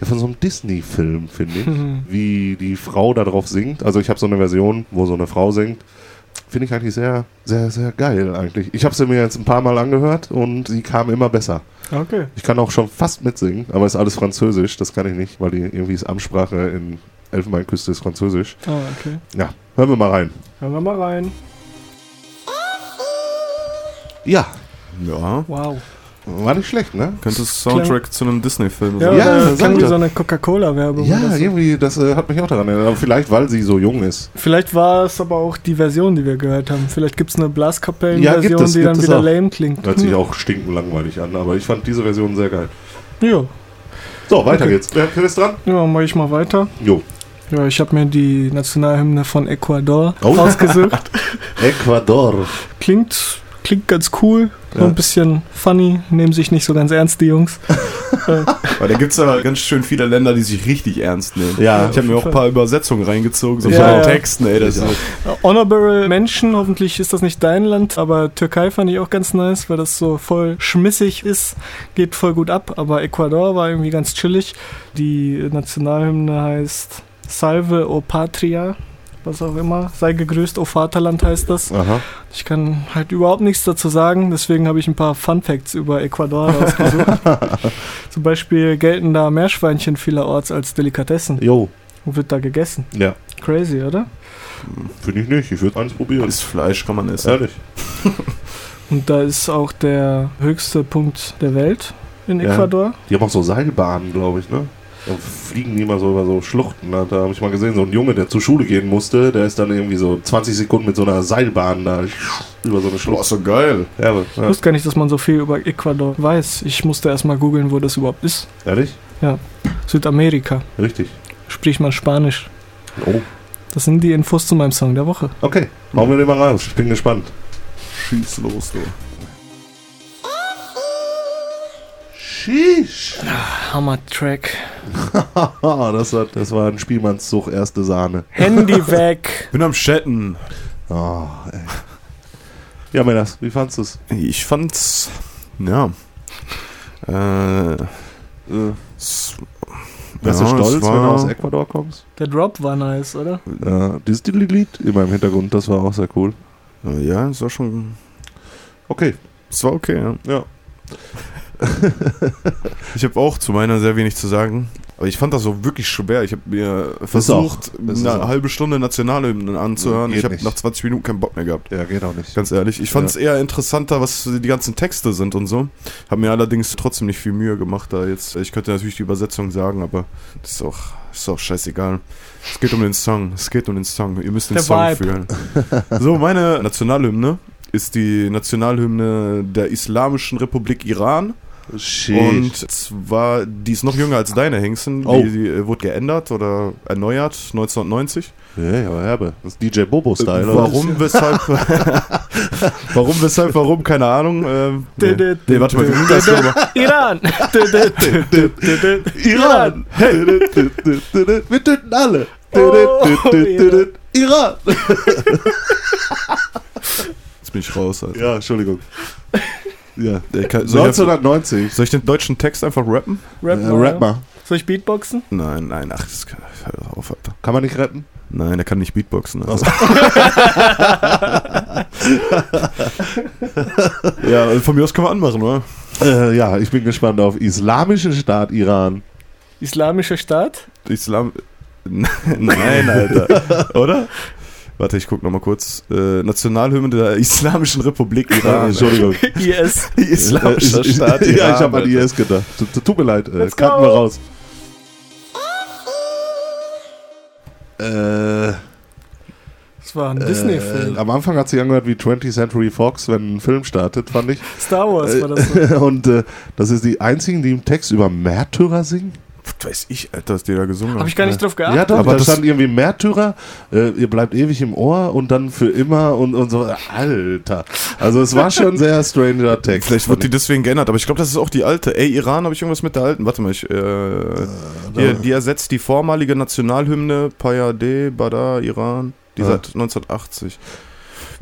ja, von so einem Disney-Film, finde ich. wie die Frau da drauf singt. Also ich habe so eine Version, wo so eine Frau singt. Finde ich eigentlich sehr, sehr, sehr geil eigentlich. Ich habe sie mir jetzt ein paar Mal angehört und sie kam immer besser.
Okay.
Ich kann auch schon fast mitsingen, aber ist alles Französisch, das kann ich nicht, weil die irgendwie ist Amtssprache in Elfenbeinküste ist Französisch.
Ah, okay.
Ja, hören wir mal rein.
Hören wir mal rein.
Ja,
Ja.
Wow.
War nicht schlecht, ne?
Könnte Soundtrack zu einem Disney-Film
Ja,
sein.
Ja,
ja klang wie so eine Coca-Cola-Werbung.
Ja,
so.
irgendwie, das äh, hat mich auch daran erinnert. Aber vielleicht, weil sie so jung ist.
Vielleicht war es aber auch die Version, die wir gehört haben. Vielleicht gibt es eine
Ja,
Blaskapellen-Version,
es,
die dann wieder
auch.
lame klingt.
Hört sich auch stinkend langweilig an, aber ich fand diese Version sehr geil.
Ja,
So, weiter
Okay.
geht's. Wer, wer ist dran?
ja mache ich mal weiter.
Jo.
Ja, ich habe mir die Nationalhymne von Ecuador
Oh.
ausgesucht.
Ecuador.
Klingt, klingt ganz cool, so
Ja.
ein bisschen funny, nehmen sich nicht so ganz ernst, die Jungs. äh,
Weil da gibt es aber ganz schön viele Länder, die sich richtig ernst nehmen.
Ja,
Ich habe mir auch ein paar Übersetzungen reingezogen, so
Ja,
von den
ja.
Texten, ey. Das ist,
Honorable Menschen, hoffentlich ist das nicht dein Land, aber Türkei fand ich auch ganz nice, weil das so voll schmissig ist, geht voll gut ab, aber Ecuador war irgendwie ganz chillig. Die Nationalhymne heißt Salve o Patria, was auch immer, sei gegrüßt o Vaterland heißt das.
Aha.
Ich kann halt überhaupt nichts dazu sagen, deswegen habe ich ein paar Fun Facts über Ecuador rausgesucht. Zum Beispiel gelten da Meerschweinchen vielerorts als Delikatessen.
Jo.
Und wird da gegessen.
Ja.
Crazy, oder?
Finde ich nicht. Ich würde eins probieren.
ist Fleisch, kann man essen.
Ehrlich.
Und da ist auch der höchste Punkt der Welt in
Ja.
Ecuador.
Die haben auch so Seilbahnen, glaube ich, ne? Da fliegen die mal so über so Schluchten. Da, da habe ich mal gesehen, so ein Junge, der zur Schule gehen musste, der ist dann irgendwie so 20 Sekunden mit so einer Seilbahn da über so eine
Boah,
Schlucht.
ist so geil.
Ja, aber,
Ich
ja.
wusste gar nicht, dass man so viel über Ecuador weiß. Ich musste erstmal googeln, wo das überhaupt ist.
Ehrlich?
Südamerika.
Richtig.
Spricht man Spanisch.
Oh,
Das sind die Infos zu meinem Song der Woche.
okay. Hauen wir den mal raus. Ich bin gespannt.
Schieß los, du.
Sheesh.
Hammer-Track.
Ah, das, war, das war ein Spielmannszug, erste Sahne.
Handy weg.
Bin am Chatten.
Oh, ey. Ja, Männers, wie fandst du es?
Ich fand's, ja. Äh,
Äh,
es-
wärst
ja,
du stolz, wenn du aus Ecuador kommst?
Der Drop war nice, oder?
Ja, dieses Lied immer im Hintergrund, das war auch sehr cool.
Ja, es war schon.
Okay,
Es war okay, ja.
ja.
Ich habe auch zu meiner sehr wenig zu sagen. Aber ich fand das so wirklich schwer. Ich habe mir versucht, eine
auch.
halbe Stunde Nationalhymnen anzuhören.
Geht
ich habe nach 20 Minuten keinen Bock mehr gehabt.
Ja, geht auch nicht.
Ganz ehrlich. Ich fand es eher interessanter, was die ganzen Texte sind und so. Habe mir allerdings trotzdem nicht viel Mühe gemacht da jetzt. Ich könnte natürlich die Übersetzung sagen, aber das ist auch, ist auch scheißegal. Es geht um den Song. Es geht um den Song. Ihr müsst den
Der
Song
Vibe.
fühlen. So, meine Nationalhymne ist die Nationalhymne der Islamischen Republik Iran.
Sheesh.
Und zwar, die ist noch jünger als deine Hengsten. Die,
Oh.
die äh, wurde geändert oder erneuert 1990.
ja, ja, aber herbe. Das ist DJ Bobo-Style, oder?
Warum, weshalb? warum, weshalb, warum? Keine Ahnung. Ähm, nee. Nee, warte mal, wie ging das nochmal?
Iran.
Iran! Hey! Wir töten alle!
Oh,
Iran!
Jetzt bin ich raus. Alter.
Ja, Entschuldigung. Ja.
Ich kann, soll, ich einfach,
1990.
soll ich den deutschen Text einfach rappen?
Rap,
Äh,
mal,
rap mal.
Soll ich Beatboxen?
Nein, nein, ach, das kann, hör auf, Alter.
Kann man nicht retten?
Nein, er kann nicht Beatboxen. Also.
so.
ja, von mir aus können wir anmachen, oder?
Äh, ja, ich bin gespannt auf Islamischen Staat Iran.
Islamischer Staat?
Islam. Nein, Alter. Oder? Warte, ich guck noch mal kurz. Äh, Nationalhymne der Islamischen Republik Iran.
Entschuldigung.
IS.
Islamischer
Äh,
Staat
Ja,
Iran.
ich habe an. IS gedacht. Tut- Tut mir leid, äh, kannten wir raus. Äh,
Das war ein
äh,
Disney-Film.
am Anfang hat sich angehört wie 20th Century Fox, wenn ein Film startet, fand ich.
Star Wars war das. so.
Und äh, das ist die einzigen, die im Text über Märtyrer singen.
Was weiß ich, Alter, was die da gesungen haben.
Habe ich gar nicht drauf
Ja,
geachtet.
doch,
Aber
da
das-
stand irgendwie Märtyrer, äh, ihr bleibt ewig im Ohr und dann für immer und, und so. Alter. Also es war schon ein sehr stranger Text.
Vielleicht wird die deswegen geändert, aber ich glaube, das ist auch die alte. Ey, Iran, habe ich irgendwas mit der alten? Warte mal, ich, äh, die, die ersetzt die vormalige Nationalhymne Payade, Bada, Iran, die
Ja.
seit 1980.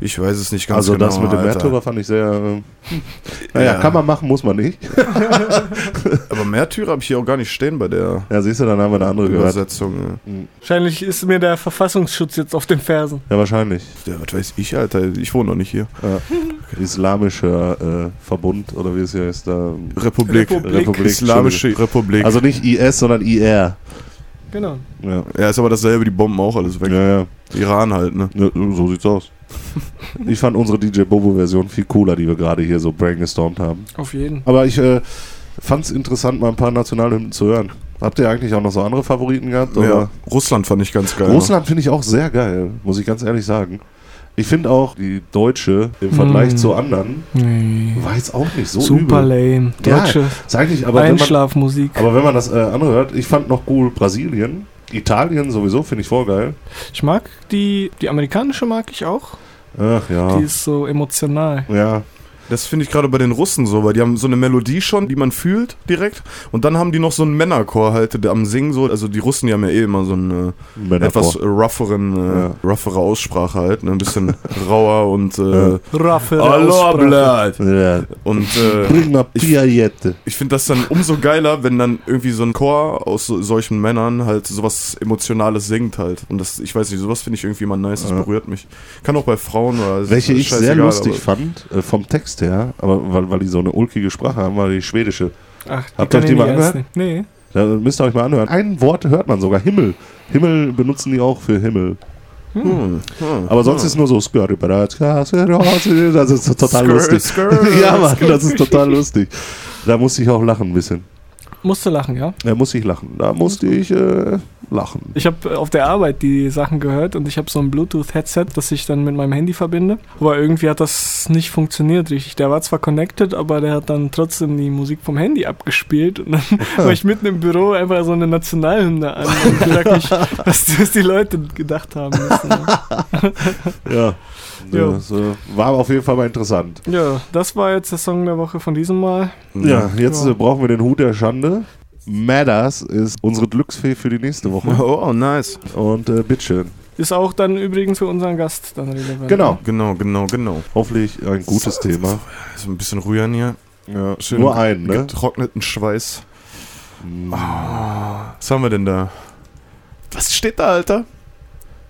Ich weiß es nicht ganz
also
genau.
das mit dem. Märtyrer fand ich sehr. Äh, naja,
Ja.
kann man machen, muss man nicht.
Aber Märtyrer habe ich hier auch gar nicht stehen bei der
Ja, siehst du, dann haben wir eine andere gehört.
Übersetzung. ja.
Wahrscheinlich ist mir der Verfassungsschutz jetzt auf den Fersen.
Ja, wahrscheinlich.
Ja, was weiß ich, Alter. Ich wohne noch nicht hier.
Ja. Islamischer äh, Verbund oder wie es hier ist. Da.
Republik.
Republik.
Republik,
Islamische Republik.
Also nicht IS, sondern IR.
Genau.
Ja,
ja, ist aber dasselbe, die Bomben auch alles weg.
ja, ja.
Iran halt, ne?
ja so sieht's aus. ich fand unsere DJ Bobo-Version viel cooler, die wir gerade hier so brainstormt haben.
Auf jeden.
Aber ich äh, fand es interessant, mal ein paar Nationalhymnen zu hören. Habt ihr eigentlich auch noch so andere Favoriten gehabt? Oder?
Ja. Russland fand ich ganz geil.
Russland finde ich auch sehr geil, muss ich ganz ehrlich sagen. Ich finde auch die deutsche im Vergleich
Mm.
zu anderen
Nee.
war jetzt auch nicht so
Super
übel.
lame.
Ja,
Deutsche
Ist eigentlich, aber wenn, man,
Einschlafmusik.
aber wenn man das äh, anhört, ich fand noch cool Brasilien. Italien sowieso finde ich voll geil.
Ich mag die, die amerikanische mag ich auch.
Ach ja.
Die ist so emotional.
Ja,
Das finde ich gerade bei den Russen so, weil die haben so eine Melodie schon, die man fühlt direkt. Und dann haben die noch so einen Männerchor halt, der am Singen so. Also die Russen, die haben ja eh immer so eine
Männerchor.
etwas äh, rougheren, äh,
Ja.
roughere Aussprache halt, ne? ein bisschen rauer und äh, Blatt.
Ja.
Und äh,
Bring mal
ich- ich finde das dann umso geiler, wenn dann irgendwie so ein Chor aus so, solchen Männern halt sowas Emotionales singt halt. Und das, ich weiß nicht, sowas finde ich irgendwie immer nice, das
Ja.
berührt mich. Kann auch bei Frauen oder
Welche ich sehr lustig fand, äh, vom Text her, aber weil, weil die so eine ulkige Sprache haben, war die schwedische.
Ach,
Habt
kann
ihr
ich
die mal angehört?
Nee.
Da müsst ihr euch mal anhören. Ein Wort hört man sogar, Himmel. Himmel benutzen die auch für Himmel.
Hm, hm,
Aber sonst ist nur so Das ist total lustig. ja, Mann, das ist total lustig. Da musste ich auch lachen ein bisschen.
Musste lachen, ja.
Da musste ich lachen. Da musste ich äh, lachen.
Ich habe auf der Arbeit die Sachen gehört und ich habe so ein Bluetooth-Headset, das ich dann mit meinem Handy verbinde. Aber irgendwie hat das nicht funktioniert richtig. Der war zwar connected, aber der hat dann trotzdem die Musik vom Handy abgespielt. Und dann war ich mitten im Büro einfach so eine Nationalhymne an und frag mich, was, was die Leute gedacht haben müssen. ne?
Ja. Das war auf jeden Fall mal interessant.
Ja, das war jetzt der Song der Woche von diesem Mal.
Ja, jetzt
Ja.
Äh, brauchen wir den Hut der Schande. Matters ist unsere Glücksfee für die nächste Woche.
Oh, nice.
Und äh, bitteschön.
Ist auch dann übrigens für unseren Gast dann relevant.
Genau.
Genau, genau, genau.
Hoffentlich ein gutes Thema.
So ein bisschen rühren hier.
Ja,
Schön
nur einen, ne?
Getrockneten Schweiß. Ah, was haben wir denn da? Was steht da, Alter?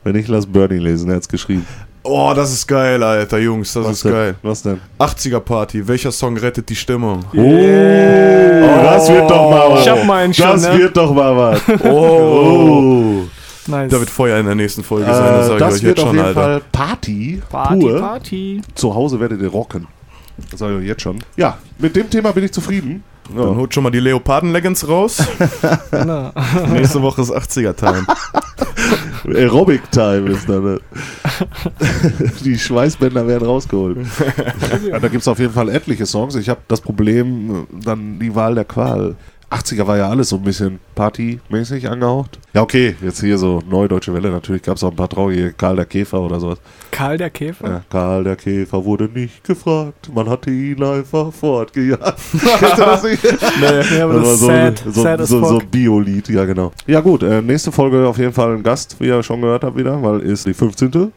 Wenn ich lass Bernie lesen, er hat's geschrieben.
Oh, das ist geil, Alter, Jungs, das ist
denn?
geil.
Was denn?
80er Party, welcher Song rettet die Stimmung?
Oh, das wird doch mal was.
Ich hab meinen schon,
Das
ne?
wird doch mal was.
Oh.
Nice.
Da wird Feuer in der nächsten Folge sein, das
Äh,
sag ich
das
euch
wird
jetzt
auf
schon,
jeden
Alter.
Fall Party,
Party,
pur.
Party.
Zu Hause werdet ihr rocken. Das sage ich euch jetzt schon. Ja, mit dem Thema bin ich zufrieden.
Dann
Ja.
holt schon mal die Leoparden-Leggings raus.
Na.
Nächste Woche ist 80er-Time.
Aerobic Time ist da. Ne? Die Schweißbänder werden rausgeholt. da gibt es auf jeden Fall etliche Songs. Ich habe das Problem, äh, dann die Wahl der Qual. 80er war ja alles so ein bisschen partymäßig angehaucht. Ja, okay, jetzt hier so Neue Deutsche Welle, natürlich gab es auch ein paar traurige Karl der Käfer oder sowas.
Karl der Käfer?
Ja, Karl der Käfer wurde nicht gefragt, man hatte ihn einfach fortgejagt. Kennst du das nicht?
Nee, aber das ist
so,
sad.
so,
sad
so, so. Bio-Lied, ja genau. Ja gut, äh, nächste Folge auf jeden Fall ein Gast, wie ihr schon gehört habt wieder, weil ist die 15.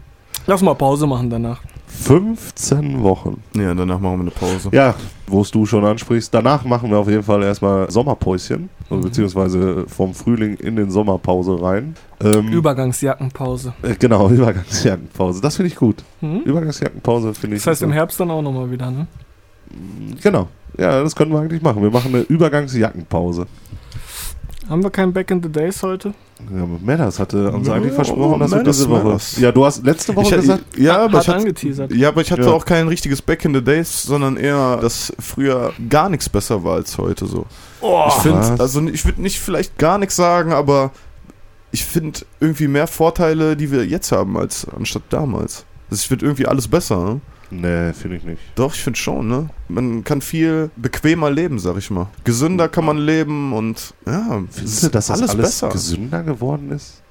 Lass mal Pause machen danach.
15 Wochen.
ja, danach machen wir eine Pause.
Ja, wo es du schon ansprichst. Danach machen wir auf jeden Fall erstmal Sommerpäuschen, also
Mhm.
beziehungsweise vom Frühling in den Sommerpause rein. Ähm,
Übergangsjackenpause.
äh, genau, Übergangsjackenpause. Das finde ich gut.
Hm?
Übergangsjackenpause finde ich
Das heißt im
so-
Herbst dann auch nochmal wieder, ne?
Genau. Ja, das können wir eigentlich machen. Wir machen eine Übergangsjackenpause.
Haben wir kein Back in the Days heute?
Ja, Matters hatte uns
Ja,
eigentlich
oh,
versprochen, dass wir diese Woche. Ja, du hast letzte Woche
Ich,
gesagt.
ja, aber
Hat
ich hatte,
angeteasert.
ja, aber ich hatte
Ja.
auch kein richtiges Back in the Days, sondern eher, dass früher gar nichts besser war als heute so. ich finde, also ich würde nicht vielleicht gar nichts sagen, aber ich finde irgendwie mehr Vorteile, die wir jetzt haben, als anstatt damals. Also ich finde irgendwie alles besser. Ne?
Nee, finde ich nicht.
Doch, ich finde schon, ne? Man kann viel bequemer leben, sag ich mal. Gesünder kann man leben und ja, es
Findest
ist
du, dass das
alles
alles
besser.
gesünder geworden ist?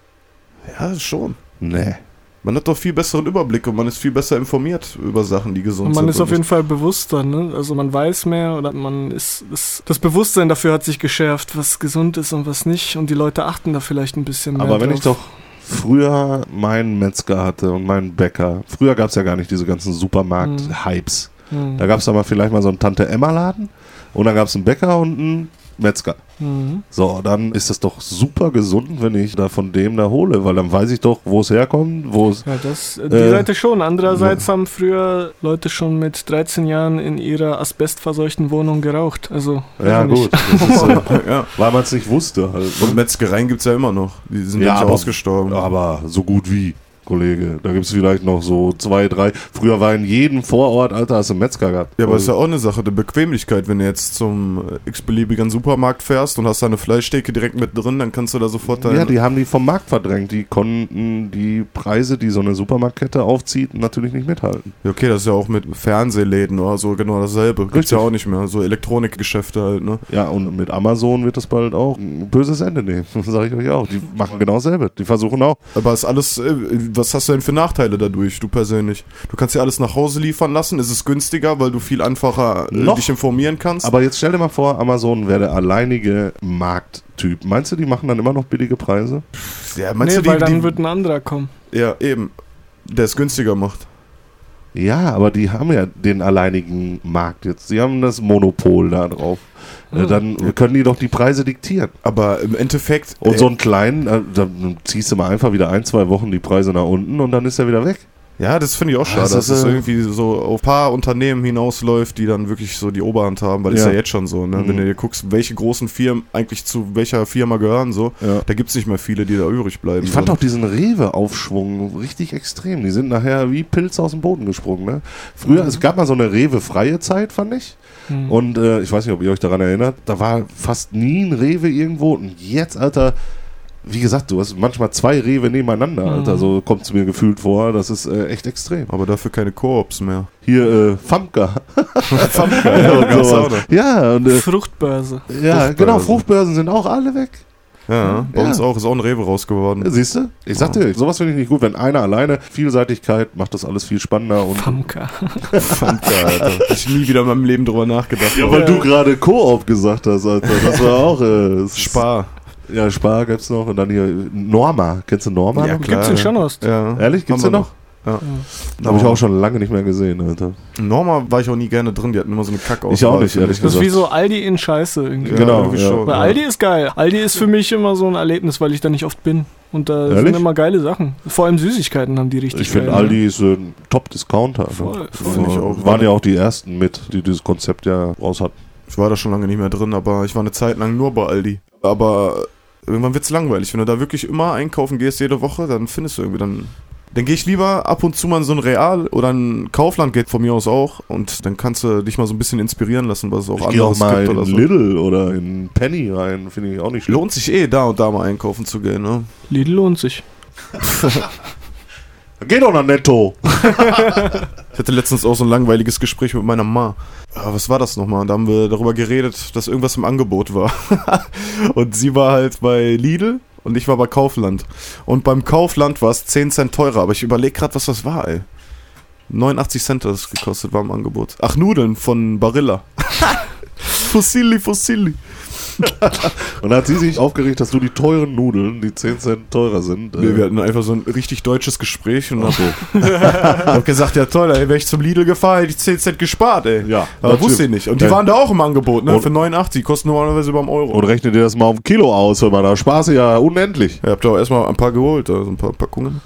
Ja, schon.
Nee.
Man hat doch viel besseren Überblick und man ist viel besser informiert über Sachen, die gesund
Und man
sind.
ist auf jeden Fall bewusster, ne? Also man weiß mehr oder man ist, ist. Das Bewusstsein dafür hat sich geschärft, was gesund ist und was nicht. Und die Leute achten da vielleicht ein bisschen mehr.
Aber wenn ich
drauf.
doch früher meinen Metzger hatte und meinen Bäcker, früher gab es ja gar nicht diese ganzen Supermarkt-Hypes.
Hm.
Da gab es da mal vielleicht mal so einen Tante-Emma-Laden und dann gab es einen Bäcker und einen Metzger.
Mhm.
So, dann ist es doch super gesund, wenn ich da von dem da hole, weil dann weiß ich doch, wo es herkommt, wo es.
Ja, das, die
Äh,
Seite schon. Andererseits haben früher Leute schon mit 13 Jahren in ihrer asbestverseuchten Wohnung geraucht. Also,
Ja, gut. Das ist, äh,
ja.
weil man es nicht wusste halt.
Und Metzgereien gibt es ja immer noch. Die sind
Ja,
ja, nicht
aber-
ausgestorben.
Aber so gut wie, Kollege. Da gibt es vielleicht noch so zwei, drei. Früher war in jedem Vorort, Alter, hast du einen Metzger gehabt.
Ja, aber ist ja auch eine Sache der Bequemlichkeit. Wenn du jetzt zum x-beliebigen Supermarkt fährst und hast da eine Fleischtheke direkt mit drin, dann kannst du da sofort dein...
Ja, die haben die vom Markt verdrängt. Die konnten die Preise, die so eine Supermarktkette aufzieht, natürlich nicht mithalten.
Ja, okay, das ist ja auch mit Fernsehläden oder so genau dasselbe. Gibt's
Richtig.
ja auch nicht mehr. So Elektronikgeschäfte halt, ne?
Ja, und mit Amazon wird das bald auch ein böses Ende nehmen. Das sage ich euch auch. Die machen genau dasselbe. Die versuchen auch.
Aber ist alles, äh, was hast du denn für Nachteile dadurch, du persönlich? Du kannst ja alles nach Hause liefern lassen, ist es günstiger, weil du viel einfacher äh,
Noch.
dich informieren kannst.
Aber jetzt stell dir mal vor, Amazon wäre der alleinige Markttyp. Meinst du, die machen dann immer noch billige Preise?
ja,
nee,
meinst du,
weil
die,
dann
die,
wird ein anderer kommen.
ja, eben, der es günstiger macht.
Ja, aber die haben ja den alleinigen Markt jetzt. Sie haben das Monopol da drauf. Äh,
Hm.
Dann können die doch die Preise diktieren.
Aber im Endeffekt,
Und
äh,
so einen kleinen, äh, dann ziehst du mal einfach wieder ein, zwei Wochen die Preise nach unten und dann ist er wieder weg.
Ja, das finde ich auch schade,
Das
dass
ist,
es
äh,
irgendwie so auf ein paar Unternehmen hinausläuft, die dann wirklich so die Oberhand haben, weil das
Ja.
ist ja jetzt schon so, ne? Wenn
Mhm.
du dir guckst, welche großen Firmen eigentlich zu welcher Firma gehören, so,
Ja.
da gibt es nicht mehr viele, die da übrig bleiben.
Ich fand
so.
auch diesen Rewe-Aufschwung richtig extrem. Die sind nachher wie Pilze aus dem Boden gesprungen. Ne? Früher,
Mhm.
es gab mal so eine Rewe-freie Zeit, fand ich.
Hm.
Und äh, ich weiß nicht, ob ihr euch daran erinnert, da war fast nie ein Rewe irgendwo. Und jetzt, Alter, wie gesagt, du hast manchmal zwei Rewe nebeneinander,
Mhm.
Alter. So kommt es mir gefühlt vor. Das ist äh, echt extrem.
Aber dafür keine Koops mehr.
Hier, äh, Famka.
ja,
und sowas. ja, und, äh,
Fruchtbörse.
ja
Fruchtbörsen.
genau, Fruchtbörsen sind auch alle weg.
Ja, bei
Ja.
uns auch, ist auch ein Rewe raus geworden.
Siehst du? Ich sagte, dir, sowas finde ich nicht gut. Wenn einer alleine, Vielseitigkeit macht das alles viel spannender. Und
Famka.
Famke, Alter. Ich nie wieder in meinem Leben drüber nachgedacht.
ja, weil du gerade Koop gesagt hast, Alter. Das war auch. Äh,
Spar.
Ja, Spar gibt's noch. Und dann hier Norma. Kennst du Norma?
Ja,
noch?
klar.
Gibt's in Schonhorst.
Ja.
Ehrlich? Gibt's
Haben
den noch?
Ja.
Habe ich auch schon lange nicht mehr gesehen, Alter.
Norma war ich auch nie gerne drin, die hatten immer so eine Kacke
Ich auch nicht, ehrlich
Das ist wie
gesagt.
so Aldi in Scheiße irgendwie.
Ja,
Genau,
irgendwie
ja.
schon.
Weil
ja.
Aldi ist geil. Aldi ist für mich immer so ein Erlebnis, weil ich da nicht oft bin. Und da
Ehrlich?
sind immer geile Sachen. Vor allem Süßigkeiten haben die richtig
Ich finde,
geil.
Aldi ist ein Top-Discounter. Ne?
Voll, voll.
Ich auch.
Waren ja auch die ersten mit, die dieses Konzept ja raus hatten.
Ich war da schon lange nicht mehr drin, aber ich war eine Zeit lang nur bei Aldi. Aber irgendwann wird's langweilig. Wenn du da wirklich immer einkaufen gehst jede Woche, dann findest du irgendwie dann. Dann gehe ich lieber ab und zu mal in so ein Real oder ein Kaufland geht von mir aus auch und dann kannst du dich mal so ein bisschen inspirieren lassen, was es auch
Ich gehe auch
anderes
mal
gibt
in
oder so.
Lidl oder in Penny rein, finde ich auch nicht schlimm.
Lohnt sich eh, da und da mal einkaufen zu gehen, ne?
Lidl lohnt sich.
Geh doch nach Netto.
Ich hatte letztens auch so ein langweiliges Gespräch mit meiner Ma. Ah, was war das nochmal? Da haben wir darüber geredet, dass irgendwas im Angebot war. und sie war halt bei Lidl und ich war bei Kaufland. Und beim Kaufland war es 10 Cent teurer, aber ich überlege gerade, was das war, ey. 89 Cent hat es gekostet, war im Angebot. Ach, Nudeln von Barilla. Fusilli, Fusilli.
Und da hat sie sich aufgeregt, dass du die teuren Nudeln, die 10 Cent teurer sind.
Nee, wir
äh,
hatten einfach so ein richtig deutsches Gespräch und hab, hab gesagt, ja toll, ey, wäre ich zum Lidl gefahren, hätte ich 10 Cent gespart, ey.
Ja,
Aber wusste ich nicht. Und die waren da auch im Angebot, ne?
Und-
Für 89, kosten normalerweise über einen Euro.
und rechne dir das mal auf ein Kilo aus, hör mal, da du ja unendlich.
Ihr habt auch erstmal ein paar geholt, also ein paar Packungen.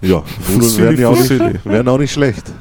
Ja, Nudeln werden ja auch nicht, werden auch nicht schlecht.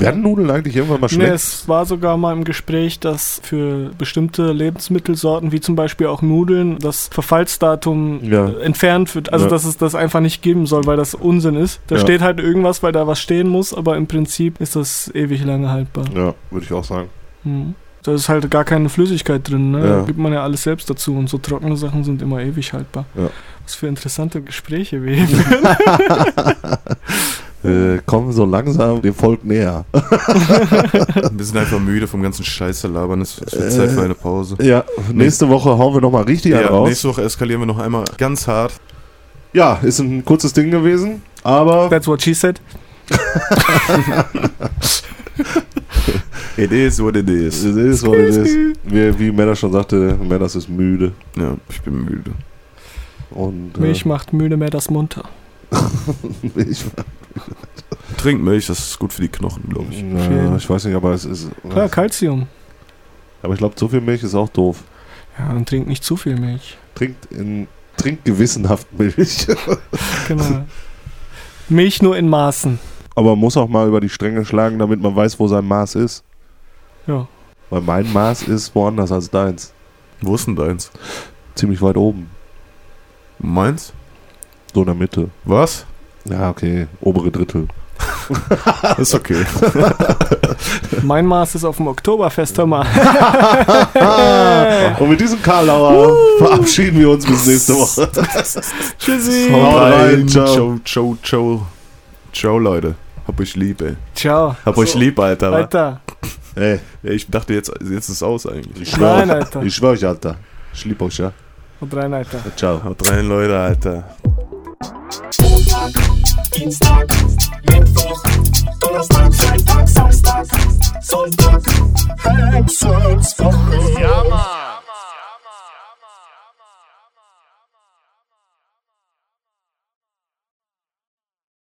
Werden Nudeln eigentlich irgendwann mal
Nee,
schlecht?
es war sogar mal im Gespräch, dass für bestimmte Lebensmittelsorten, wie zum Beispiel auch Nudeln, das Verfallsdatum
Ja.
entfernt wird. Also,
Ja.
dass es das einfach nicht geben soll, weil das Unsinn ist. Da
Ja.
steht halt irgendwas, weil da was stehen muss, aber im Prinzip ist das ewig lange haltbar.
Ja, würde ich auch sagen.
Mhm. Da ist halt gar keine Flüssigkeit drin, ne? Da gibt man ja alles selbst dazu und so trockene Sachen sind immer ewig haltbar.
Ja.
Was für interessante Gespräche wir hier
Äh, kommen so langsam dem Volk näher.
Wir sind einfach müde vom ganzen Scheiße labern. Es wird Zeit für eine Pause.
Ja, nächste Woche hauen wir nochmal richtig
Ja,
raus.
nächste Woche eskalieren wir noch einmal ganz hart.
Ja, ist ein kurzes Ding gewesen, aber
That's what she said.
It is what it is.
ist, was es ist. Wie, wie Männer schon sagte, Männers ist müde.
Ja, ich bin müde.
Und, äh,
Milch macht müde, mehr das munter.
Milch.
Trink Milch, das ist gut für die Knochen, glaube ich.
Ja, ich weiß nicht, aber es ist.
Klar, Calcium.
Aber ich glaube, zu viel Milch ist auch doof.
Ja, dann trink nicht zu viel Milch.
Trinkt, in, trinkt gewissenhaft Milch.
Genau. Milch nur in Maßen.
aber man muss auch mal über die Stränge schlagen, damit man weiß, wo sein Maß ist.
Ja.
Weil mein Maß ist woanders als deins.
Wo ist denn deins?
Ziemlich weit oben.
Meins?
So in der Mitte.
Was?
Ja, okay. Obere Drittel.
Ist okay.
Mein Maß ist auf dem Oktoberfest, hör mal.
Und mit diesem Karlauer verabschieden wir uns bis nächste Woche.
Tschüssi.
Haut rein, ciao.
ciao, ciao, ciao. Ciao, Leute. Hab euch lieb, ey.
Ciao.
Hab euch lieb, Alter.
Alter.
Ey,
ich dachte, jetzt, jetzt ist es aus eigentlich.
ich schwör,
Nein, Alter.
ich schwör euch, Alter. Ich lieb euch, ja.
Und rein, Alter.
Ciao.
Haut rein, Leute, Alter.
Montag, Dienstag, Mittwoch, Donnerstag, Freitag, Samstag, Sonntag, Hexenswoche.
Ja, Mann.